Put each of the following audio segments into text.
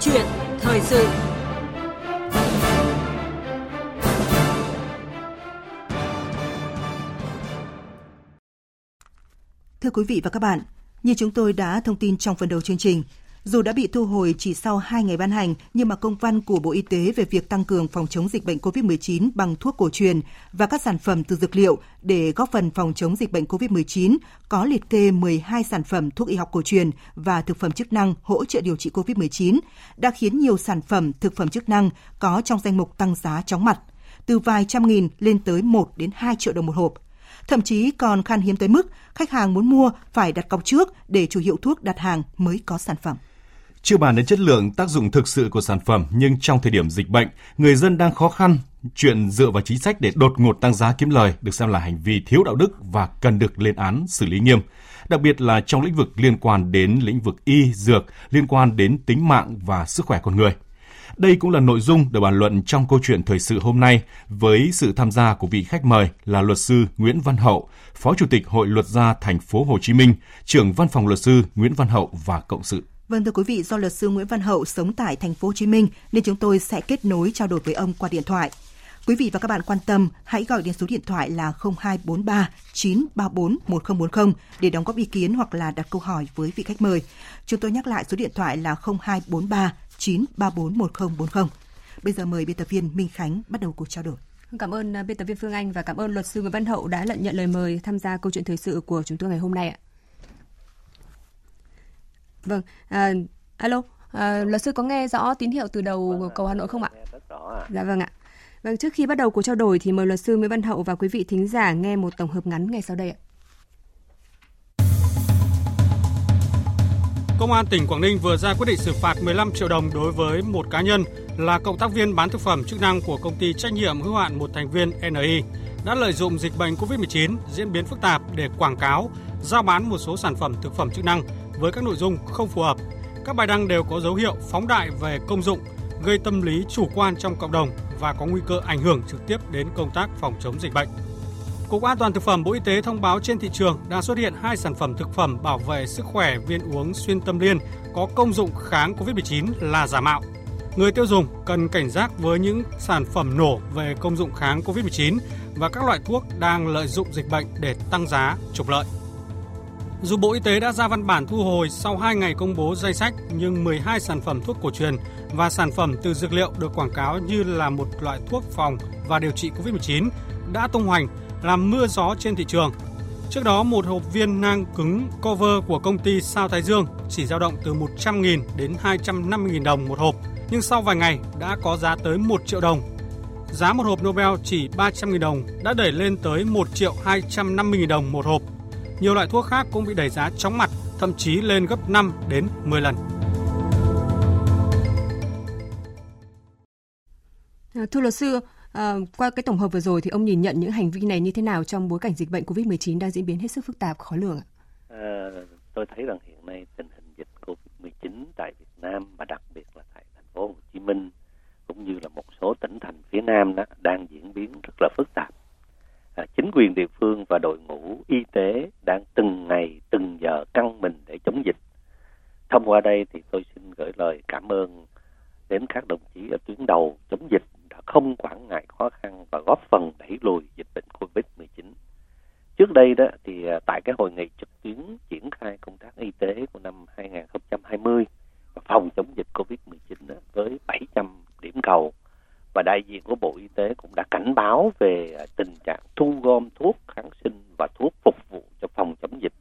chuyện thời sự. Thưa quý vị và các bạn, như chúng tôi đã thông tin trong phần đầu chương trình, dù đã bị thu hồi chỉ sau 2 ngày ban hành, nhưng mà công văn của Bộ Y tế về việc tăng cường phòng chống dịch bệnh COVID-19 bằng thuốc cổ truyền và các sản phẩm từ dược liệu để góp phần phòng chống dịch bệnh COVID-19 có liệt kê 12 sản phẩm thuốc y học cổ truyền và thực phẩm chức năng hỗ trợ điều trị COVID-19 đã khiến nhiều sản phẩm thực phẩm chức năng có trong danh mục tăng giá chóng mặt, từ vài trăm nghìn lên tới 1 đến 2 triệu đồng một hộp thậm chí còn khan hiếm tới mức khách hàng muốn mua phải đặt cọc trước để chủ hiệu thuốc đặt hàng mới có sản phẩm. Chưa bàn đến chất lượng, tác dụng thực sự của sản phẩm, nhưng trong thời điểm dịch bệnh, người dân đang khó khăn, chuyện dựa vào chính sách để đột ngột tăng giá kiếm lời được xem là hành vi thiếu đạo đức và cần được lên án xử lý nghiêm. Đặc biệt là trong lĩnh vực liên quan đến lĩnh vực y, dược, liên quan đến tính mạng và sức khỏe con người. Đây cũng là nội dung được bàn luận trong câu chuyện thời sự hôm nay với sự tham gia của vị khách mời là luật sư Nguyễn Văn Hậu, Phó Chủ tịch Hội Luật gia Thành phố Hồ Chí Minh, trưởng Văn phòng Luật sư Nguyễn Văn Hậu và cộng sự. Vâng thưa quý vị, do luật sư Nguyễn Văn Hậu sống tại thành phố Hồ Chí Minh nên chúng tôi sẽ kết nối trao đổi với ông qua điện thoại. Quý vị và các bạn quan tâm, hãy gọi đến số điện thoại là 0243 934 1040 để đóng góp ý kiến hoặc là đặt câu hỏi với vị khách mời. Chúng tôi nhắc lại số điện thoại là 0243 934 1040. Bây giờ mời biên tập viên Minh Khánh bắt đầu cuộc trao đổi. Cảm ơn ờ, biên tập viên Phương Anh và cảm ơn luật sư Nguyễn Văn Hậu đã nhận lời mời tham gia câu chuyện thời sự của chúng tôi ngày hôm nay ạ. Vâng, à, alo, à, luật sư có nghe rõ tín hiệu từ đầu vâng, cầu Hà Nội không ạ? Rất rõ ạ. Dạ vâng ạ. Vâng, trước khi bắt đầu cuộc trao đổi thì mời luật sư Nguyễn Văn Hậu và quý vị thính giả nghe một tổng hợp ngắn ngay sau đây ạ. Công an tỉnh Quảng Ninh vừa ra quyết định xử phạt 15 triệu đồng đối với một cá nhân là cộng tác viên bán thực phẩm chức năng của công ty trách nhiệm hữu hạn một thành viên NI đã lợi dụng dịch bệnh COVID-19 diễn biến phức tạp để quảng cáo, giao bán một số sản phẩm thực phẩm chức năng với các nội dung không phù hợp. Các bài đăng đều có dấu hiệu phóng đại về công dụng, gây tâm lý chủ quan trong cộng đồng và có nguy cơ ảnh hưởng trực tiếp đến công tác phòng chống dịch bệnh. Cục An toàn thực phẩm Bộ Y tế thông báo trên thị trường đang xuất hiện hai sản phẩm thực phẩm bảo vệ sức khỏe viên uống xuyên tâm liên có công dụng kháng COVID-19 là giả mạo. Người tiêu dùng cần cảnh giác với những sản phẩm nổ về công dụng kháng COVID-19 và các loại thuốc đang lợi dụng dịch bệnh để tăng giá, trục lợi. Dù Bộ Y tế đã ra văn bản thu hồi sau 2 ngày công bố danh sách, nhưng 12 sản phẩm thuốc cổ truyền và sản phẩm từ dược liệu được quảng cáo như là một loại thuốc phòng và điều trị COVID-19 đã tung hoành làm mưa gió trên thị trường. Trước đó, một hộp viên nang cứng cover của công ty Sao Thái Dương chỉ dao động từ 100.000 đến 250.000 đồng một hộp, nhưng sau vài ngày đã có giá tới 1 triệu đồng. Giá một hộp Nobel chỉ 300.000 đồng đã đẩy lên tới 1 triệu 250.000 đồng một hộp. Nhiều loại thuốc khác cũng bị đẩy giá chóng mặt, thậm chí lên gấp 5 đến 10 lần. À, thưa luật sư, À, qua cái tổng hợp vừa rồi thì ông nhìn nhận những hành vi này như thế nào trong bối cảnh dịch bệnh Covid-19 đang diễn biến hết sức phức tạp, khó lường ạ? À, tôi thấy rằng hiện nay tình hình dịch Covid-19 tại Việt Nam và đặc biệt là tại thành phố Hồ Chí Minh cũng như là một số tỉnh thành phía Nam đó đang diễn biến rất là phức tạp. À, chính quyền địa phương và đội ngũ y tế đang từng ngày từng giờ căng mình để chống dịch. Thông qua đây thì tôi xin gửi lời cảm ơn đến các đồng chí ở tuyến đầu chống dịch đã không quản ngại khó khăn và góp phần đẩy lùi dịch bệnh Covid-19. Trước đây đó thì à, tại cái hội nghị trực tuyến triển khai công tác y tế của năm 2020 và phòng chống dịch Covid-19 đó, với 700 điểm cầu và đại diện của Bộ Y tế cũng đã cảnh báo về à, tình trạng thu gom thuốc kháng sinh và thuốc phục vụ cho phòng chống dịch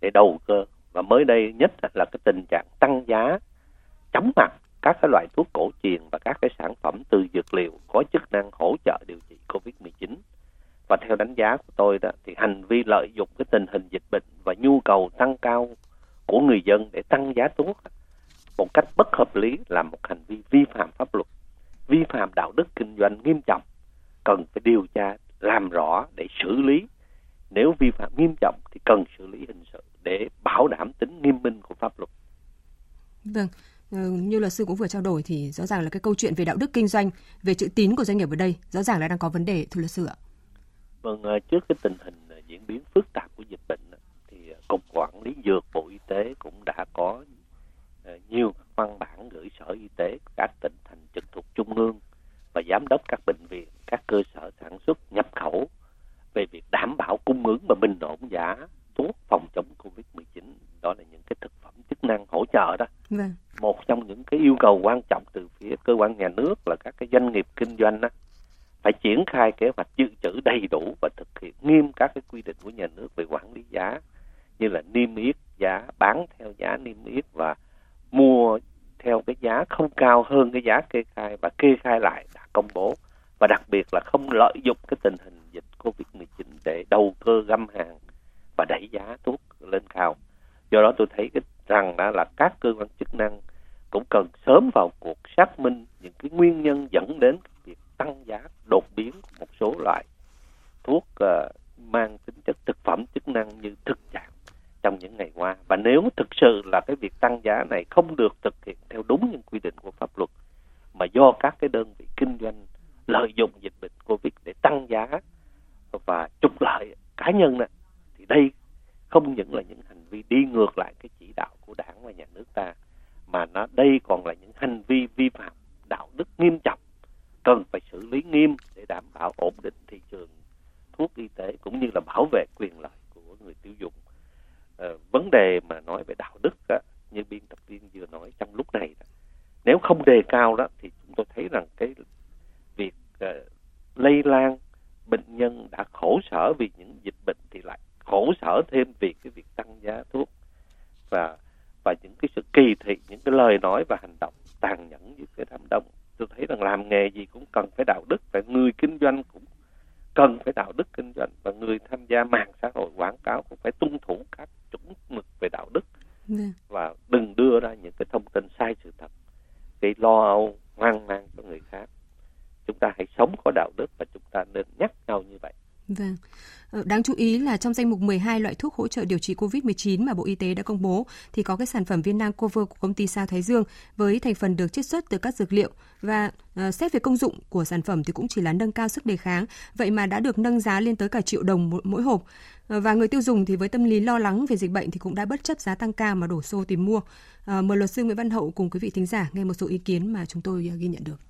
để đầu cơ và mới đây nhất là cái tình trạng tăng giá, chóng mặt các cái loại thuốc cổ truyền và các cái sản phẩm từ dược liệu có chức năng hỗ trợ điều trị COVID-19. Và theo đánh giá của tôi đó, thì hành vi lợi dụng cái tình hình dịch bệnh và nhu cầu tăng cao của người dân để tăng giá thuốc một cách bất hợp lý là một hành vi vi phạm pháp luật, vi phạm đạo đức kinh doanh nghiêm trọng, cần phải điều tra làm rõ để xử lý. Nếu vi phạm nghiêm trọng thì cần xử lý hình sự để bảo đảm tính nghiêm minh của pháp luật. Vâng, Ờ, như luật sư cũng vừa trao đổi thì rõ ràng là cái câu chuyện về đạo đức kinh doanh, về chữ tín của doanh nghiệp ở đây rõ ràng là đang có vấn đề thưa luật sư ạ. Vâng, ờ, trước cái tình hình ờ, diễn biến phức tạp của dịch bệnh thì cục quản lý dược Bộ Y tế cũng đã có nhiều văn bản gửi Sở Y tế giám đốc các bệnh viện các cơ sở sản xuất nhập khẩu về việc đảm bảo cung ứng và bình ổn giá thuốc phòng chống covid 19 đó là những cái thực phẩm chức năng hỗ trợ đó. Vâng. một trong những cái yêu cầu quan trọng từ phía cơ quan nhà nước là các cái doanh nghiệp kinh doanh đó, phải triển khai kế hoạch dự trữ đầy đủ và thực hiện nghiêm các cái quy định của nhà nước về quản lý giá như là niêm yết giá bán theo giá niêm yết và mua theo cái giá không cao hơn cái giá kê khai và kê khai lại công bố và đặc biệt là không lợi dụng cái tình hình dịch Covid-19 để đầu cơ găm hàng và đẩy giá thuốc lên cao. Do đó tôi thấy cái rằng đó là các cơ quan chức năng cũng cần sớm vào cuộc xác minh những cái nguyên nhân dẫn đến việc tăng giá đột biến của một số loại thuốc uh, mang tính chất thực phẩm chức năng như thực trạng trong những ngày qua và nếu thực sự là cái việc tăng giá này không được thực hiện theo đúng những quy định của pháp luật mà do các cái đơn vị kinh doanh lợi dụng dịch bệnh covid để tăng giá và trục lợi cá nhân này, thì đây không những là những hành vi đi ngược lại cái chỉ đạo của đảng và nhà nước ta mà nó đây còn là những hành vi vi phạm đạo đức nghiêm trọng cần phải xử lý nghiêm để đảm bảo ổn định thị trường thuốc y tế cũng như là bảo vệ quyền lợi của người tiêu dùng uh, vấn đề mà nói về đạo đức á, như biên tập viên vừa nói trong lúc này đó, nếu không đề cao đó thì chúng tôi thấy rằng cái việc uh, lây lan bệnh nhân đã khổ sở vì những dịch bệnh thì lại khổ thêm vì cái việc tăng giá thuốc. Và và những cái sự kỳ thị những cái lời nói và hành động tàn nhẫn như cái đám đông. Tôi thấy rằng làm nghề gì cũng cần phải đạo đức và người kinh doanh cũng cần phải đạo đức kinh doanh. Và người tham gia mạng xã hội quảng cáo cũng phải tuân thủ các chuẩn mực về đạo đức. Yeah. Dạ. và đừng đưa ra những cái thông tin sai sự thật gây lo âu hoang mang cho người khác. Chúng ta hãy sống có đạo đức và chúng ta nên nhắc nhau như vậy Vâng. Ờ, đáng chú ý là trong danh mục 12 loại thuốc hỗ trợ điều trị COVID-19 mà Bộ Y tế đã công bố thì có cái sản phẩm viên nang cover của công ty Sao Thái Dương với thành phần được chiết xuất từ các dược liệu và uh, xét về công dụng của sản phẩm thì cũng chỉ là nâng cao sức đề kháng, vậy mà đã được nâng giá lên tới cả triệu đồng mỗi, mỗi hộp. Uh, và người tiêu dùng thì với tâm lý lo lắng về dịch bệnh thì cũng đã bất chấp giá tăng cao mà đổ xô tìm mua. Uh, mời luật sư Nguyễn Văn Hậu cùng quý vị thính giả nghe một số ý kiến mà chúng tôi uh, ghi nhận được.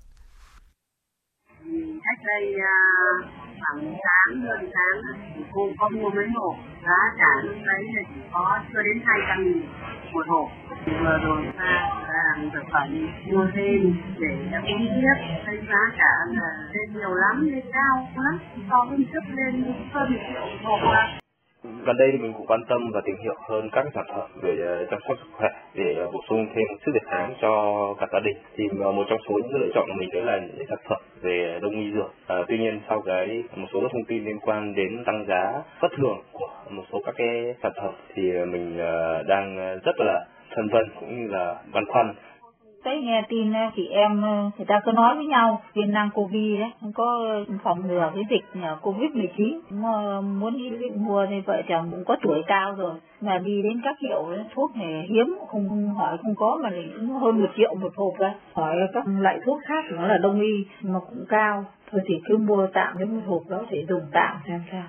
Cách đây uh khoảng tháng hơn tháng thì cô có mua mấy hộp? Giá cả lúc đấy là chỉ có chưa đến hai trăm nghìn một hộp. Vừa rồi ta làm thực phẩm mua thêm để uống tiếp. Thấy giá cả là lên nhiều lắm, lên cao lắm so với trước lên hơn một triệu một hộp gần đây thì mình cũng quan tâm và tìm hiểu hơn các sản phẩm về ờ, chăm sóc sức khỏe để ờ, bổ sung thêm sức đề kháng cho cả gia đình. Thì ờ, một trong số những lựa chọn của mình đó là những sản phẩm về đông y dược. À, tuy nhiên sau cái một số các thông tin liên quan đến tăng giá bất thường của một số các cái sản phẩm thì mình đang rất là phân vân cũng như là băn khoăn thấy nghe tin ờ, chị em ờ, người ta cứ nói với nhau, viên năng covid đấy không có phòng ngừa cái dịch ờ, covid 19 mà muốn đi mua thì vợ chồng cũng có tuổi cao rồi, mà đi đến các hiệu thuốc này hiếm, không hỏi không có mà lại hơn một triệu một hộp ra. Hỏi các loại thuốc khác, nó là đông y mà cũng cao, thôi thì cứ mua tạm cái một hộp đó để dùng tạm xem sao.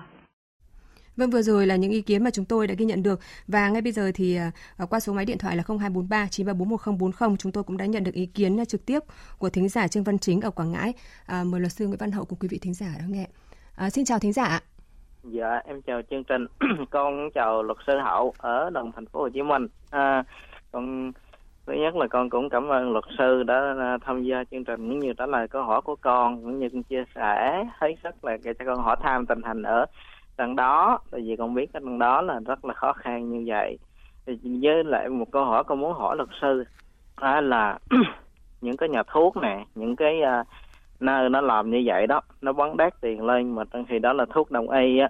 Vâng vừa rồi là những ý kiến mà chúng tôi đã ghi nhận được và ngay bây giờ thì à, à, qua số máy điện thoại là 0243 9341040 chúng tôi cũng đã nhận được ý kiến à, trực tiếp của thính giả Trương Văn Chính ở Quảng Ngãi. À, mời luật sư Nguyễn Văn Hậu cùng quý vị thính giả đón nghe. À, xin chào thính giả. Dạ em chào chương trình. con chào luật sư Hậu ở đồng thành phố Hồ Chí Minh. À, con thứ nhất là con cũng cảm ơn luật sư đã tham gia chương trình cũng như trả lời câu hỏi của con cũng như chia sẻ thấy rất là cho con hỏi tham tình hình ở đằng đó tại vì con biết cái đằng đó là rất là khó khăn như vậy. Thì với lại một câu hỏi con muốn hỏi luật sư đó là những cái nhà thuốc này những cái uh, nơi nó làm như vậy đó nó bắn đắt tiền lên mà trong khi đó là thuốc đông y á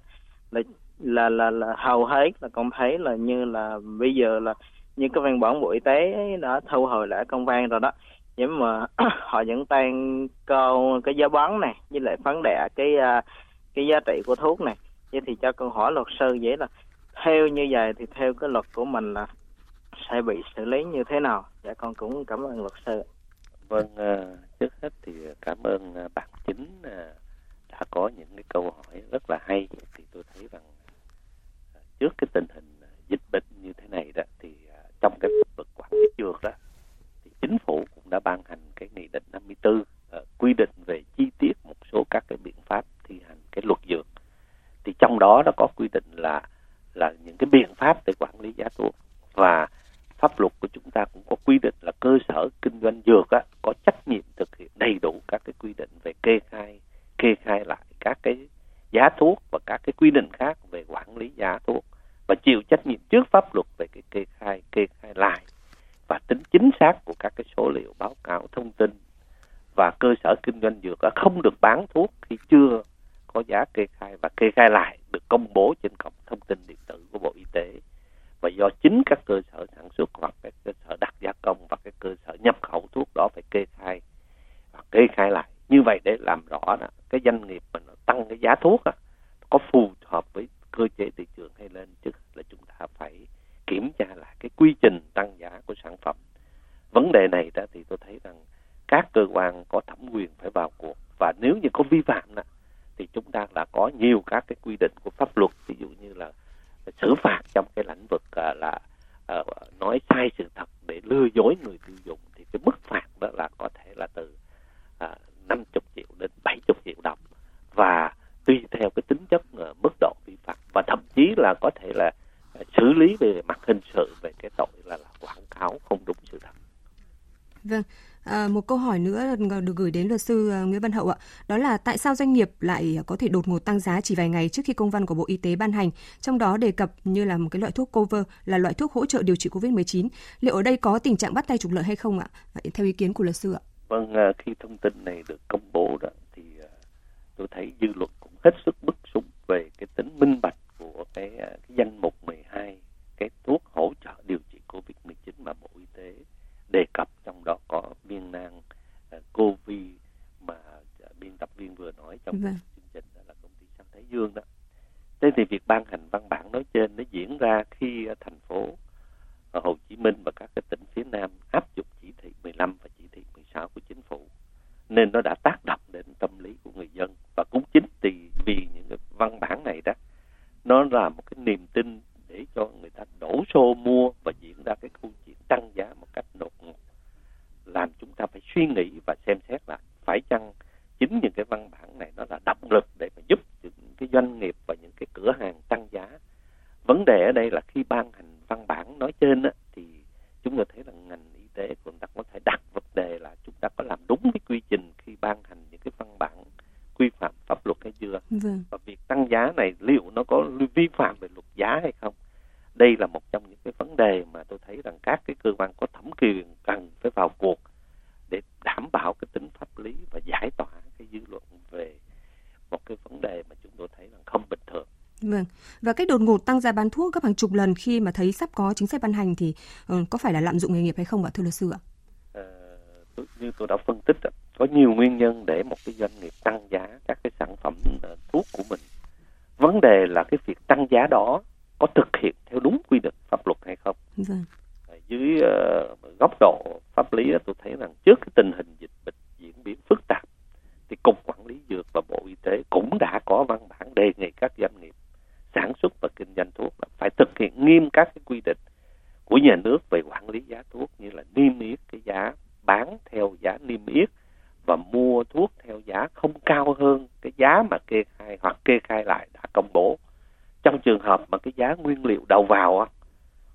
là là là, là hầu hết là con thấy là như là bây giờ là như cái văn bản bộ y tế đã thu hồi lại công văn rồi đó. Nhưng mà họ vẫn tăng cao cái giá bán này với lại phán đẻ cái uh, cái giá trị của thuốc này vậy thì cho con hỏi luật sư vậy là theo như vậy thì theo cái luật của mình là sẽ bị xử lý như thế nào? Dạ con cũng cảm ơn luật sư. Vâng à, trước hết thì cảm ơn à, bạn chính à, đã có những cái câu hỏi rất là hay. Thì tôi thấy rằng trước cái tình hình dịch bệnh như thế này đó thì trong cái luật quản lý dược đó thì chính phủ cũng đã ban hành cái nghị định 54 uh, quy định về chi tiết một số các cái biện pháp thi hành cái luật dược thì trong đó nó có quy định là là những cái biện pháp để quản lý giá thuốc và pháp luật của chúng ta cũng có quy định là cơ sở kinh doanh dược á, có trách nhiệm thực hiện đầy đủ các cái quy định về kê khai kê khai lại các cái giá thuốc và các cái quy định khác về quản lý giá thuốc và chịu trách nhiệm trước pháp luật về cái kê khai kê khai lại và tính chính xác của các cái số liệu báo cáo thông tin và cơ sở kinh doanh dược không được bán thuốc khi chưa có giá kê khai và kê khai lại được công bố trên cổng thông tin điện tử của Bộ Y tế và do chính các cơ sở sản xuất hoặc các cơ sở đặt gia công và cái cơ sở nhập khẩu thuốc đó phải kê khai và kê khai lại như vậy để làm rõ đó, cái doanh nghiệp mà nó tăng cái giá thuốc đó, có phù hợp với cơ chế thị trường hay lên chứ là chúng ta phải kiểm tra lại cái quy trình tăng giá của sản phẩm. Vấn đề này đó thì tôi thấy rằng các cơ quan có thẩm quyền phải vào cuộc và nếu như có vi phạm đó, thì chúng ta đã có nhiều các cái quy định của pháp luật ví dụ như là xử phạt trong cái lĩnh vực à, là à, nói sai sự thật để lừa dối người tiêu dùng thì cái mức phạt đó là có thể là từ uh, 50 triệu đến 70 triệu đồng và tùy theo cái tính chất uh, mức độ vi phạm và thậm chí là có thể là uh, xử lý về mặt hình sự về cái tội là, là quảng cáo không đúng sự thật. Vâng, À, một câu hỏi nữa được gửi đến luật sư ờ, Nguyễn Văn Hậu ạ. Đó là tại sao doanh nghiệp lại có thể đột ngột tăng giá chỉ vài ngày trước khi công văn của Bộ Y tế ban hành, trong đó đề cập như là một cái loại thuốc cover là loại thuốc hỗ trợ điều trị COVID-19. Liệu ở đây có tình trạng bắt tay trục lợi hay không ạ? Theo ý kiến của luật sư ạ. Vâng, ờ, khi thông tin này được công bố đó thì ờ, tôi thấy dư luận cũng hết sức bức xúc về cái tính minh bạch của cái, cái danh mục 12 cái thuốc hỗ trợ điều trị COVID-19 mà Bộ Y tế đề cập trong đó có viên nang uh, covid mà biên tập viên vừa nói trong vâng. chương trình đó là công ty Sang Thái Dương đó. Thế thì việc ban hành văn bản nói trên nó diễn ra khi thành phố Hồ Chí Minh và các cái tỉnh phía Nam áp dụng chỉ thị 15 và chỉ thị 16 của chính phủ nên nó đã tác động đến tâm lý của người dân và cũng chính vì vì những cái văn bản này đó nó là một cái niềm tin để cho người ta đổ xô mua và diễn ra cái câu chuyện tăng giá một cách đột ngột làm chúng ta phải suy nghĩ và xem xét lại phải chăng chính những cái văn bản này nó là động lực để mà giúp những cái doanh nghiệp và những cái cửa hàng tăng giá vấn đề ở đây là khi ban hành văn bản nói trên á, thì chúng ta thấy là ngành y tế của chúng ta có thể đặt vấn đề là chúng ta có làm đúng cái quy trình khi ban hành những cái văn bản quy phạm pháp luật hay chưa vâng. và việc tăng giá này liệu nó có vi phạm về luật giá hay không đây là một trong những cái vấn đề mà tôi thấy rằng các cái cơ quan có thẩm quyền cần phải vào cuộc để đảm bảo cái tính pháp lý và giải tỏa cái dư luận về một cái vấn đề mà chúng tôi thấy là không bình thường. Vâng. Và cái đột ngột tăng giá bán thuốc gấp hàng chục lần khi mà thấy sắp có chính sách ban hành thì uh, có phải là lạm dụng nghề nghiệp hay không ạ thưa luật sư ạ? Uh, như tôi đã phân tích có nhiều nguyên nhân để một cái doanh nghiệp tăng giá các cái sản phẩm uh, thuốc của mình. Vấn đề là cái việc tăng giá đó có thực hiện theo đúng quy định pháp luật hay không. Vâng. Dưới uh, góc độ pháp lý tôi thấy rằng trước cái tình hình dịch bệnh diễn biến phức tạp thì cục quản lý dược và bộ y tế cũng đã có văn bản đề nghị các doanh nghiệp sản xuất và kinh doanh thuốc là phải thực hiện nghiêm các cái quy định của nhà nước về quản lý giá thuốc như là niêm yết cái giá bán theo giá niêm yết và mua thuốc theo giá không cao hơn cái giá mà kê khai hoặc kê khai lại đã công bố trong trường hợp mà cái giá nguyên liệu đầu vào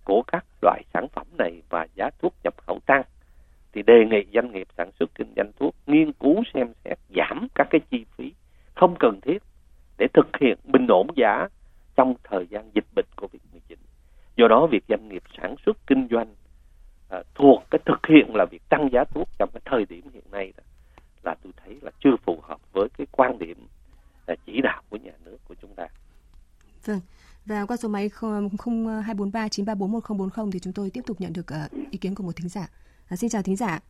của các loại sản phẩm này và giá thuốc nhập khẩu tăng thì đề nghị doanh nghiệp sản xuất kinh doanh thuốc nghiên cứu xem xét giảm các cái chi phí không cần thiết để thực hiện bình ổn giá trong thời gian dịch bệnh Covid-19. Do đó việc doanh nghiệp sản xuất kinh doanh à, thuộc cái thực hiện là việc tăng giá thuốc trong cái thời điểm hiện nay đó, là tôi thấy là chưa phù hợp với cái quan điểm chỉ đạo của nhà nước của chúng ta. Vâng. Và qua số máy 0243 934 1040 thì chúng tôi tiếp tục nhận được uh, ý kiến của một thính giả. À, xin chào thính giả.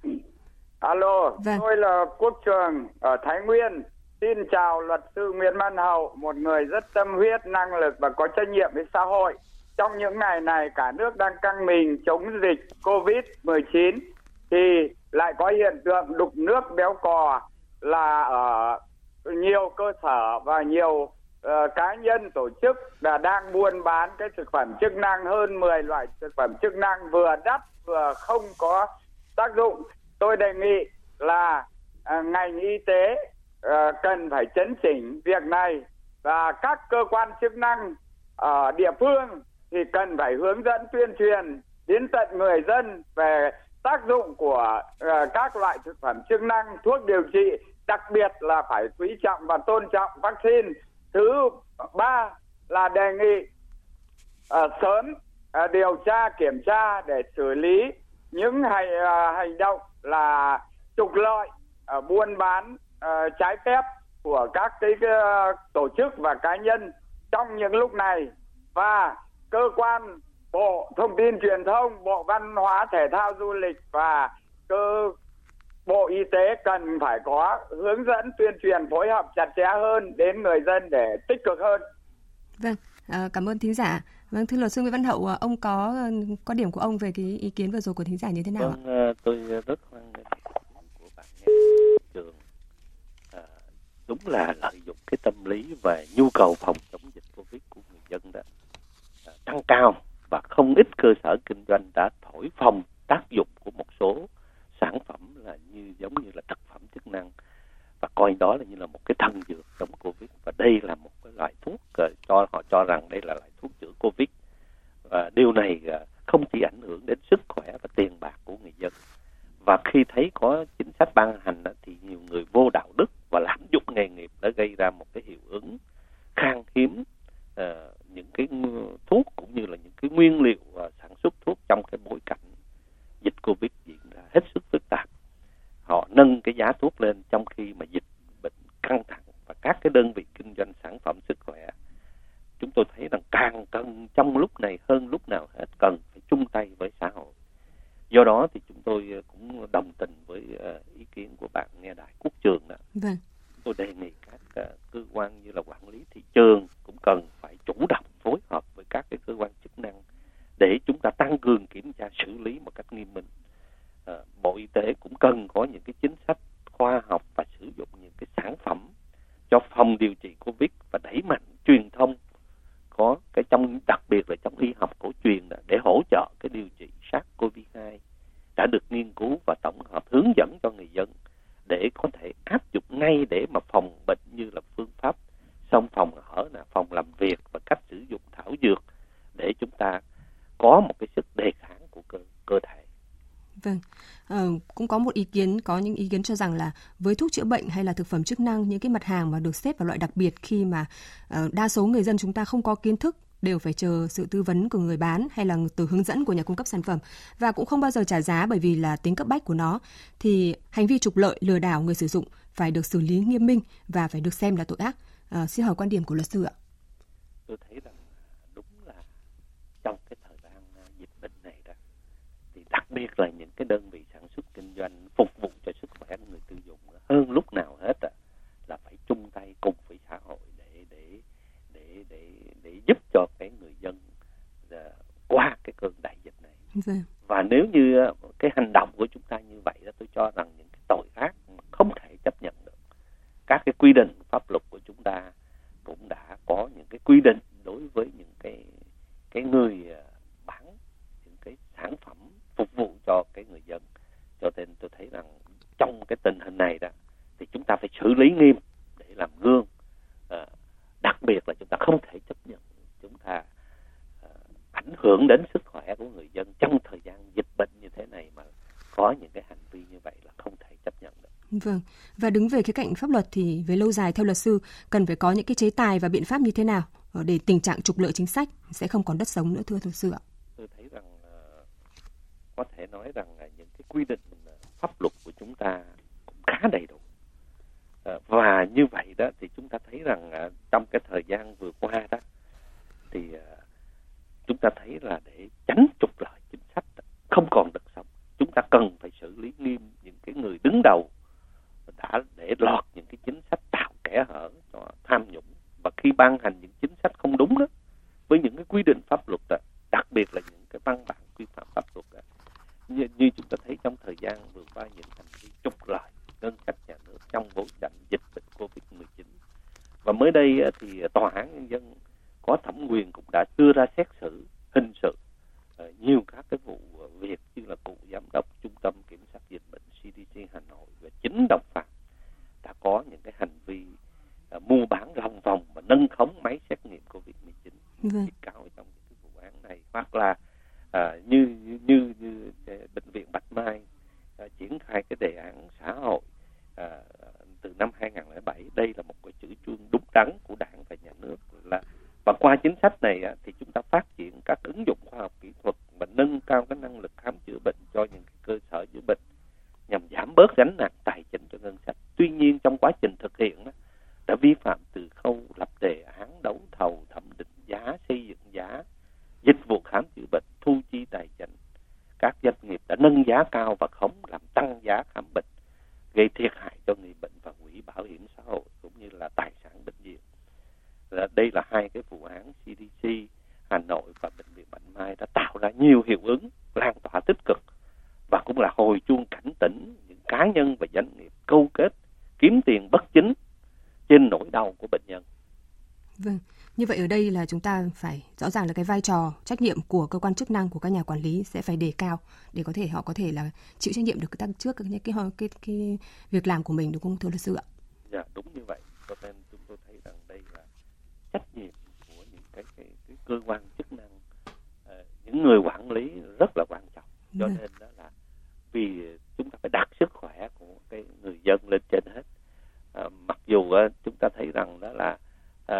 Alo, vâng. tôi là Quốc Trường ở Thái Nguyên. Xin chào luật sư Nguyễn Văn Hậu, một người rất tâm huyết, năng lực và có trách nhiệm với xã hội. Trong những ngày này cả nước đang căng mình chống dịch Covid-19 thì lại có hiện tượng đục nước béo cò là ở nhiều cơ sở và nhiều uh, cá nhân tổ chức là đang buôn bán cái thực phẩm chức năng hơn 10 loại thực phẩm chức năng vừa đắt vừa không có tác dụng. Tôi đề nghị là uh, ngành y tế uh, cần phải chấn chỉnh việc này và các cơ quan chức năng ở địa phương thì cần phải hướng dẫn tuyên truyền đến tận người dân về tác dụng của uh, các loại thực phẩm chức năng thuốc điều trị đặc biệt là phải quý trọng và tôn trọng vaccine. Thứ ba là đề nghị uh, sớm uh, điều tra kiểm tra để xử lý những hành uh, hành động là trục lợi uh, buôn bán uh, trái phép của các cái uh, tổ chức và cá nhân trong những lúc này. Và cơ quan bộ thông tin truyền thông bộ văn hóa thể thao du lịch và cơ bộ y tế cần phải có hướng dẫn tuyên truyền phối hợp chặt chẽ hơn đến người dân để tích cực hơn. Vâng à, cảm ơn thính giả. Vâng thưa luật sư nguyễn văn hậu à, ông có có điểm của ông về cái ý kiến vừa rồi của thính giả như thế nào vâng, ạ? tôi rất hoan nghênh của bạn trường à, đúng là lợi dụng cái tâm lý và nhu cầu phòng chống dịch covid của người dân đó à, tăng cao và không ít cơ sở kinh doanh đã thổi phồng tác dụng của một số sản phẩm giống như là thực phẩm chức năng. Và coi đó là như là một cái thân dược chống covid. Và đây là một cái loại thuốc ờ, cho họ cho rằng đây là loại thuốc chữa covid. Và điều này ờ, không chỉ ảnh hưởng đến sức khỏe và tiền bạc của người dân. Và khi thấy có chính sách ban hành thì nhiều người vô đạo đức và lạm dụng nghề nghiệp đã gây ra một cái hiệu ứng khan hiếm uh, những cái thuốc cũng như là những cái nguyên liệu uh, sản xuất thuốc trong cái bối cảnh dịch covid diễn ra hết sức phức tạp họ nâng cái giá thuốc lên trong khi mà dịch bệnh căng thẳng và các cái đơn vị kinh doanh sản phẩm sức khỏe. Chúng tôi thấy rằng càng cần trong lúc này hơn lúc nào hết cần phải chung tay với xã hội. Do đó thì chúng tôi cũng đồng tình với uh, ý kiến của bạn nghe đại quốc trường đó vâng. tôi đề nghị các uh, cơ quan như là quản lý thị trường cũng cần phải chủ động phối hợp với các cái cơ quan chức năng để chúng ta tăng cường kiểm tra xử lý một cách nghiêm minh à, bộ y tế cũng cần có những cái chính sách khoa học và sử dụng những cái sản phẩm cho phòng điều trị covid và đẩy mạnh truyền thông có cái trong đặc biệt là trong y học cổ truyền để hỗ trợ cái điều trị sars cov 2 đã được nghiên cứu và tổng hợp hướng dẫn cho người dân để có thể áp dụng ngay để mà phòng bệnh như là phương pháp xong phòng ở là phòng làm việc và cách sử dụng thảo dược để chúng ta có một cái sức đề kháng của cơ cơ thể. Vâng, ờ, cũng có một ý kiến, có những ý kiến cho rằng là với thuốc chữa bệnh hay là thực phẩm chức năng, những cái mặt hàng mà được xếp vào loại đặc biệt khi mà uh, đa số người dân chúng ta không có kiến thức đều phải chờ sự tư vấn của người bán hay là từ hướng dẫn của nhà cung cấp sản phẩm và cũng không bao giờ trả giá bởi vì là tính cấp bách của nó thì hành vi trục lợi lừa đảo người sử dụng phải được xử lý nghiêm minh và phải được xem là tội ác. À, xin hỏi quan điểm của luật sư ạ. Tôi thấy rằng đúng là trong cái thời gian dịch bệnh này đó thì đặc biệt là những cái đơn vị sản xuất kinh doanh phục vụ cho sức khỏe của người tiêu dùng hơn lúc nào hết à, là phải chung tay cùng với xã hội để để để để để giúp cho cái người dân uh, qua cái cơn đại dịch này. Vâng. Và nếu như cái hành động của chúng ta như vậy đó tôi cho rằng những cái tội ác không thể chấp nhận được. Các cái quy định pháp luật của chúng ta cũng đã có những cái quy định đối với những cái cái người bán những cái sản phẩm phục vụ cho cái người dân cho nên tôi thấy rằng trong cái tình hình này đó thì chúng ta phải xử lý nghiêm để làm gương à, đặc biệt là chúng ta không thể chấp nhận chúng ta à, ảnh hưởng đến sức khỏe của người dân trong thời gian dịch bệnh như thế này mà có những cái hành vi như vậy là không thể chấp nhận được. Vâng. Và đứng về khía cạnh pháp luật thì về lâu dài, theo luật sư, cần phải có những cái chế tài và biện pháp như thế nào ờ, để tình trạng trục lợi chính sách sẽ không còn đất sống nữa, thưa luật sư ạ? Tôi thấy rằng ờ, có thể nói rằng là những cái quy định ờ, pháp luật của chúng ta cũng khá đầy đủ. Và như vậy đó thì chúng ta thấy rằng trong cái thời gian vừa qua đó, thì chúng ta thấy là để tránh trục lợi chính sách không còn đất sống, chúng ta cần phải xử lý nghiêm những cái người đứng đầu đã để lọt những cái chính sách tạo kẽ hở cho tham nhũng. Và khi ban hành những chính sách không đúng đó với những cái quy định pháp luật đó, đặc biệt là những cái văn bản quy phạm pháp luật đó, như, như chúng ta thấy trong thời gian vừa qua những hành vi trục lợi ngân sách nhà nước trong bối cảnh dịch bệnh covid 19 và mới đây thì tòa án nhân dân có thẩm quyền cũng đã đưa ra xét xử hình sự ờ, nhiều các cái vụ việc như là cựu giám đốc trung tâm kiểm soát dịch bệnh CDC Hà Nội và chính đồng phạm có những cái hành vi uh, mua bán lòng vòng và nâng khống máy xét nghiệm Covid-19. Vâng. Thì này hoặc là à, như như như bệnh viện Bạch Mai à, triển khai cái đề án xã hội à, từ năm 2007 đây là một cái chữ chuông đúng đắn của đảng và nhà nước là và qua chính sách này à, thì chúng ta phát triển các ứng dụng khoa học kỹ thuật và nâng cao cái năng lực khám chữa bệnh cho những cái cơ sở chữa bệnh nhằm giảm bớt gánh nặng tài chính cho ngân sách. Tuy nhiên trong quá trình thực hiện đó, đã vi phạm từ khâu lập đề án đấu thầu thẩm định giá xây dựng giá dịch vụ khám chữa bệnh thu chi tài chính. Các doanh nghiệp đã nâng giá cao và khống làm tăng giá khám bệnh gây thiệt hại cho người bệnh và quỹ bảo hiểm xã hội cũng như là tài sản bệnh viện. Đây là hai cái vụ án CDC Hà Nội và bệnh viện Bạch Mai đã tạo ra nhiều hiệu ứng lan tỏa tích cực và cũng là hồi chuông cảnh tỉnh những cá nhân và doanh nghiệp câu kết kiếm tiền bất chính trên nỗi đau của bệnh nhân. Vâng, như vậy ở đây là chúng ta phải rõ ràng là cái vai trò trách nhiệm của cơ quan chức năng của các nhà quản lý sẽ phải đề cao để có thể họ có thể là chịu trách nhiệm được tăng trước cái cái, cái cái việc làm của mình đúng không thưa luật sư ạ? Dạ đúng như vậy. Cho nên chúng tôi thấy rằng đây là trách nhiệm của những cái cái, cái cơ quan chức năng uh, những người quản lý rất là quan trọng. Cho vâng. nên đó vì chúng ta phải đặt sức khỏe của cái người dân lên trên hết. à, mặc dù uh, chúng ta thấy rằng đó là à,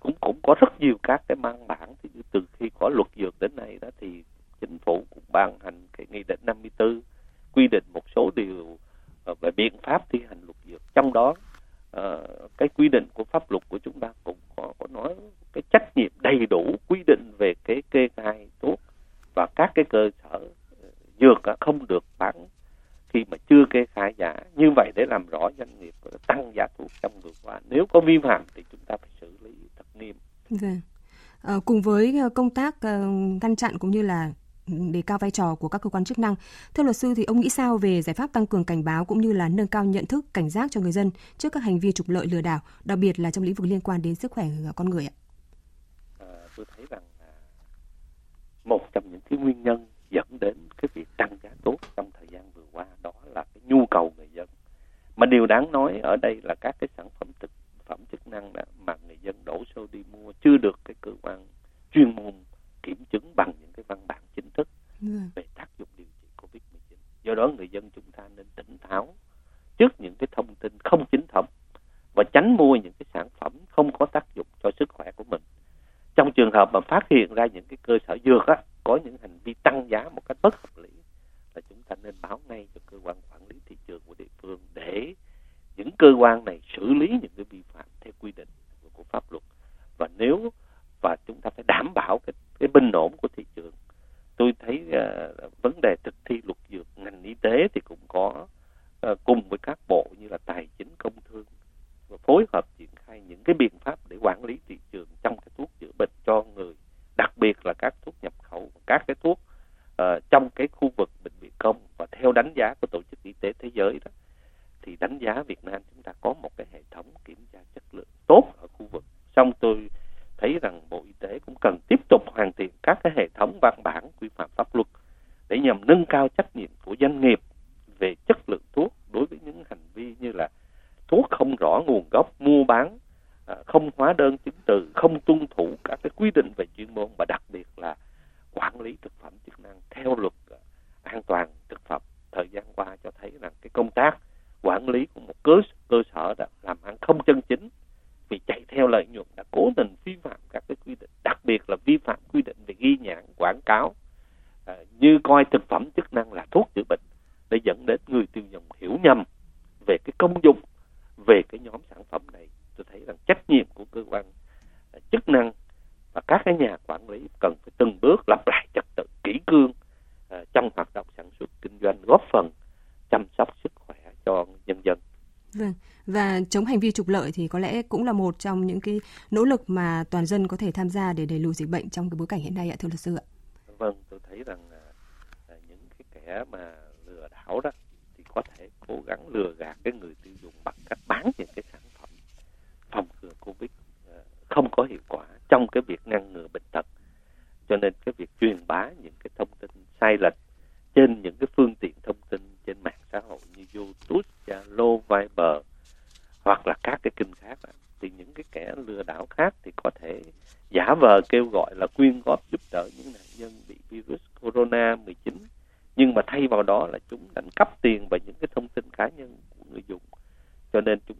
cũng cũng có rất nhiều các cái mang bản thì từ khi có luật dược đến nay đó thì chính phủ cũng ban hành cái nghị định 54 quy định một số điều à, về biện pháp thi hành luật dược trong đó uh, cái quy định của pháp luật của chúng ta cũng có, có nói cái trách nhiệm đầy đủ quy định về cái kê khai thuốc và các cái cơ sở dược không được bán khi mà chưa kê khai giá như vậy doanh nghiệp tăng giá thuốc trong vừa qua nếu có vi phạm thì chúng ta phải xử lý thật nghiêm. Vâng. À, cùng với ờ, công tác uh, ngăn chặn cũng như là đề cao vai trò của các cơ quan chức năng. Thưa luật sư thì ông nghĩ sao về giải pháp tăng cường cảnh báo cũng như là nâng cao nhận thức cảnh giác cho người dân trước các hành vi trục lợi lừa đảo, đặc biệt là trong lĩnh vực liên quan đến sức khỏe con người ạ? À, tôi thấy rằng một trong những cái nguyên nhân dẫn đến cái việc tăng giá tốt trong thời gian vừa qua đó là cái nhu cầu người mà điều đáng nói ở đây là các cái sản phẩm thực phẩm chức năng đó mà người dân đổ xô đi mua chưa được cái cơ quan chuyên môn kiểm chứng bằng những cái văn bản chính thức ừ. về tác dụng điều trị covid 19 do đó người dân chúng ta nên tỉnh táo trước những cái thông tin không chính thống và tránh mua những cái sản phẩm không có tác dụng cho sức khỏe của mình trong trường hợp mà phát hiện ra những cái cơ sở dược á có những hành vi tăng giá một cách bất hợp lý là chúng ta nên báo ngay cho cơ quan quản lý thị trường của địa phương để những cơ quan này xử lý những cái vi phạm theo quy định của pháp luật. Và nếu và chúng ta phải đảm bảo cái, cái bình ổn của thị trường. Tôi thấy uh, vấn đề thực thi luật dược ngành y tế thì cũng có uh, cùng với các bộ như là tài chính công thương và phối hợp triển khai những cái biện pháp để quản lý thị trường trong cái thuốc chữa bệnh cho người đặc biệt là các thuốc nhập khẩu các cái thuốc uh, trong cái khu vực bệnh viện công và theo đánh giá của tổ chức y tế thế giới đó, thì đánh giá Việt Nam chúng ta có một cái hệ thống kiểm tra chất lượng tốt ở khu vực. Xong tôi thấy rằng Bộ Y tế cũng cần tiếp tục hoàn thiện các cái hệ thống văn bản quy phạm pháp luật để nhằm nâng cao trách nhiệm của doanh nghiệp về chất lượng thuốc đối với những hành vi như là thuốc không rõ nguồn gốc mua bán à, không hóa đơn chứng từ không tuân thủ các cái quy định về chuyên môn và đặc biệt là quản lý thực phẩm chức năng theo luật à, an toàn thực phẩm thời gian qua cho thấy rằng cái công tác quản lý của một cơ cơ sở đã làm ăn không chân chính vì chạy theo lợi nhuận đã cố tình vi phạm các cái quy định đặc biệt là vi phạm quy định về ghi nhãn quảng cáo à, như coi thực phẩm chức năng là thuốc chữa bệnh để dẫn đến người tiêu dùng hiểu nhầm về cái công dụng về cái nhóm sản phẩm này tôi thấy rằng trách nhiệm của cơ quan à, chức năng và các cái nhà quản lý cần phải từng bước lặp lại trật tự kỹ cương à, trong hoạt động sản xuất kinh doanh góp phần chăm sóc sức khỏe cho nhân dân. Vâng. Chống hành vi trục lợi thì có lẽ cũng là một trong những cái nỗ lực mà toàn dân có thể tham gia để đẩy lùi dịch bệnh trong cái bối cảnh hiện nay ạ, thưa luật sư ạ. kêu gọi là quyên góp giúp đỡ những nạn nhân bị virus corona 19 nhưng mà thay vào đó là chúng đánh cắp tiền và những cái thông tin cá nhân của người dùng. Cho nên chúng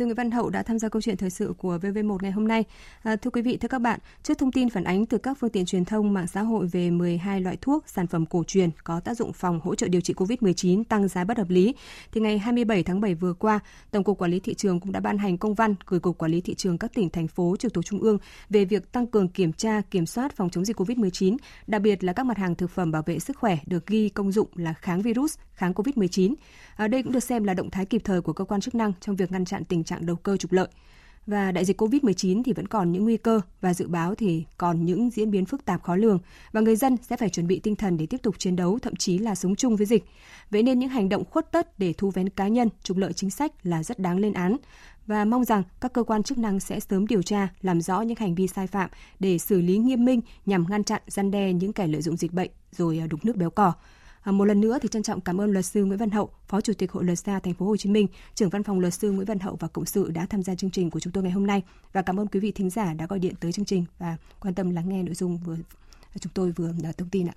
À, cảm Văn Hậu đã tham gia câu chuyện thời sự của VV1 ngày hôm nay. À, thưa quý vị, thưa các bạn, trước thông tin phản ánh từ các phương tiện truyền thông mạng xã hội về 12 loại thuốc, sản phẩm cổ truyền có tác dụng phòng hỗ trợ điều trị COVID-19 tăng giá bất hợp lý, thì ngày 27 tháng 7 vừa qua, Tổng cục Quản lý thị trường cũng đã ban hành công văn gửi Cục Quản lý thị trường các tỉnh thành phố trực thuộc trung ương về việc tăng cường kiểm tra, kiểm soát phòng chống dịch COVID-19, đặc biệt là các mặt hàng thực phẩm bảo vệ sức khỏe được ghi công dụng là kháng virus, kháng COVID-19. À, đây cũng được xem là động thái kịp thời của cơ quan chức năng trong việc ngăn chặn tình trạng đầu cơ trục lợi. Và đại dịch COVID-19 thì vẫn còn những nguy cơ và dự báo thì còn những diễn biến phức tạp khó lường và người dân sẽ phải chuẩn bị tinh thần để tiếp tục chiến đấu thậm chí là sống chung với dịch. Vậy nên những hành động khuất tất để thu vén cá nhân, trục lợi chính sách là rất đáng lên án và mong rằng các cơ quan chức năng sẽ sớm điều tra, làm rõ những hành vi sai phạm để xử lý nghiêm minh nhằm ngăn chặn, gian đe những kẻ lợi dụng dịch bệnh rồi à, đục nước béo cò. À, một lần nữa thì trân trọng cảm ơn luật sư Nguyễn Văn Hậu, Phó Chủ tịch Hội luật gia Thành phố Hồ Chí Minh, trưởng văn phòng luật sư Nguyễn Văn Hậu và cộng sự đã tham gia chương trình của chúng tôi ngày hôm nay và cảm ơn quý vị thính giả đã gọi điện tới chương trình và quan tâm lắng nghe nội dung vừa chúng tôi vừa à, thông tin ạ.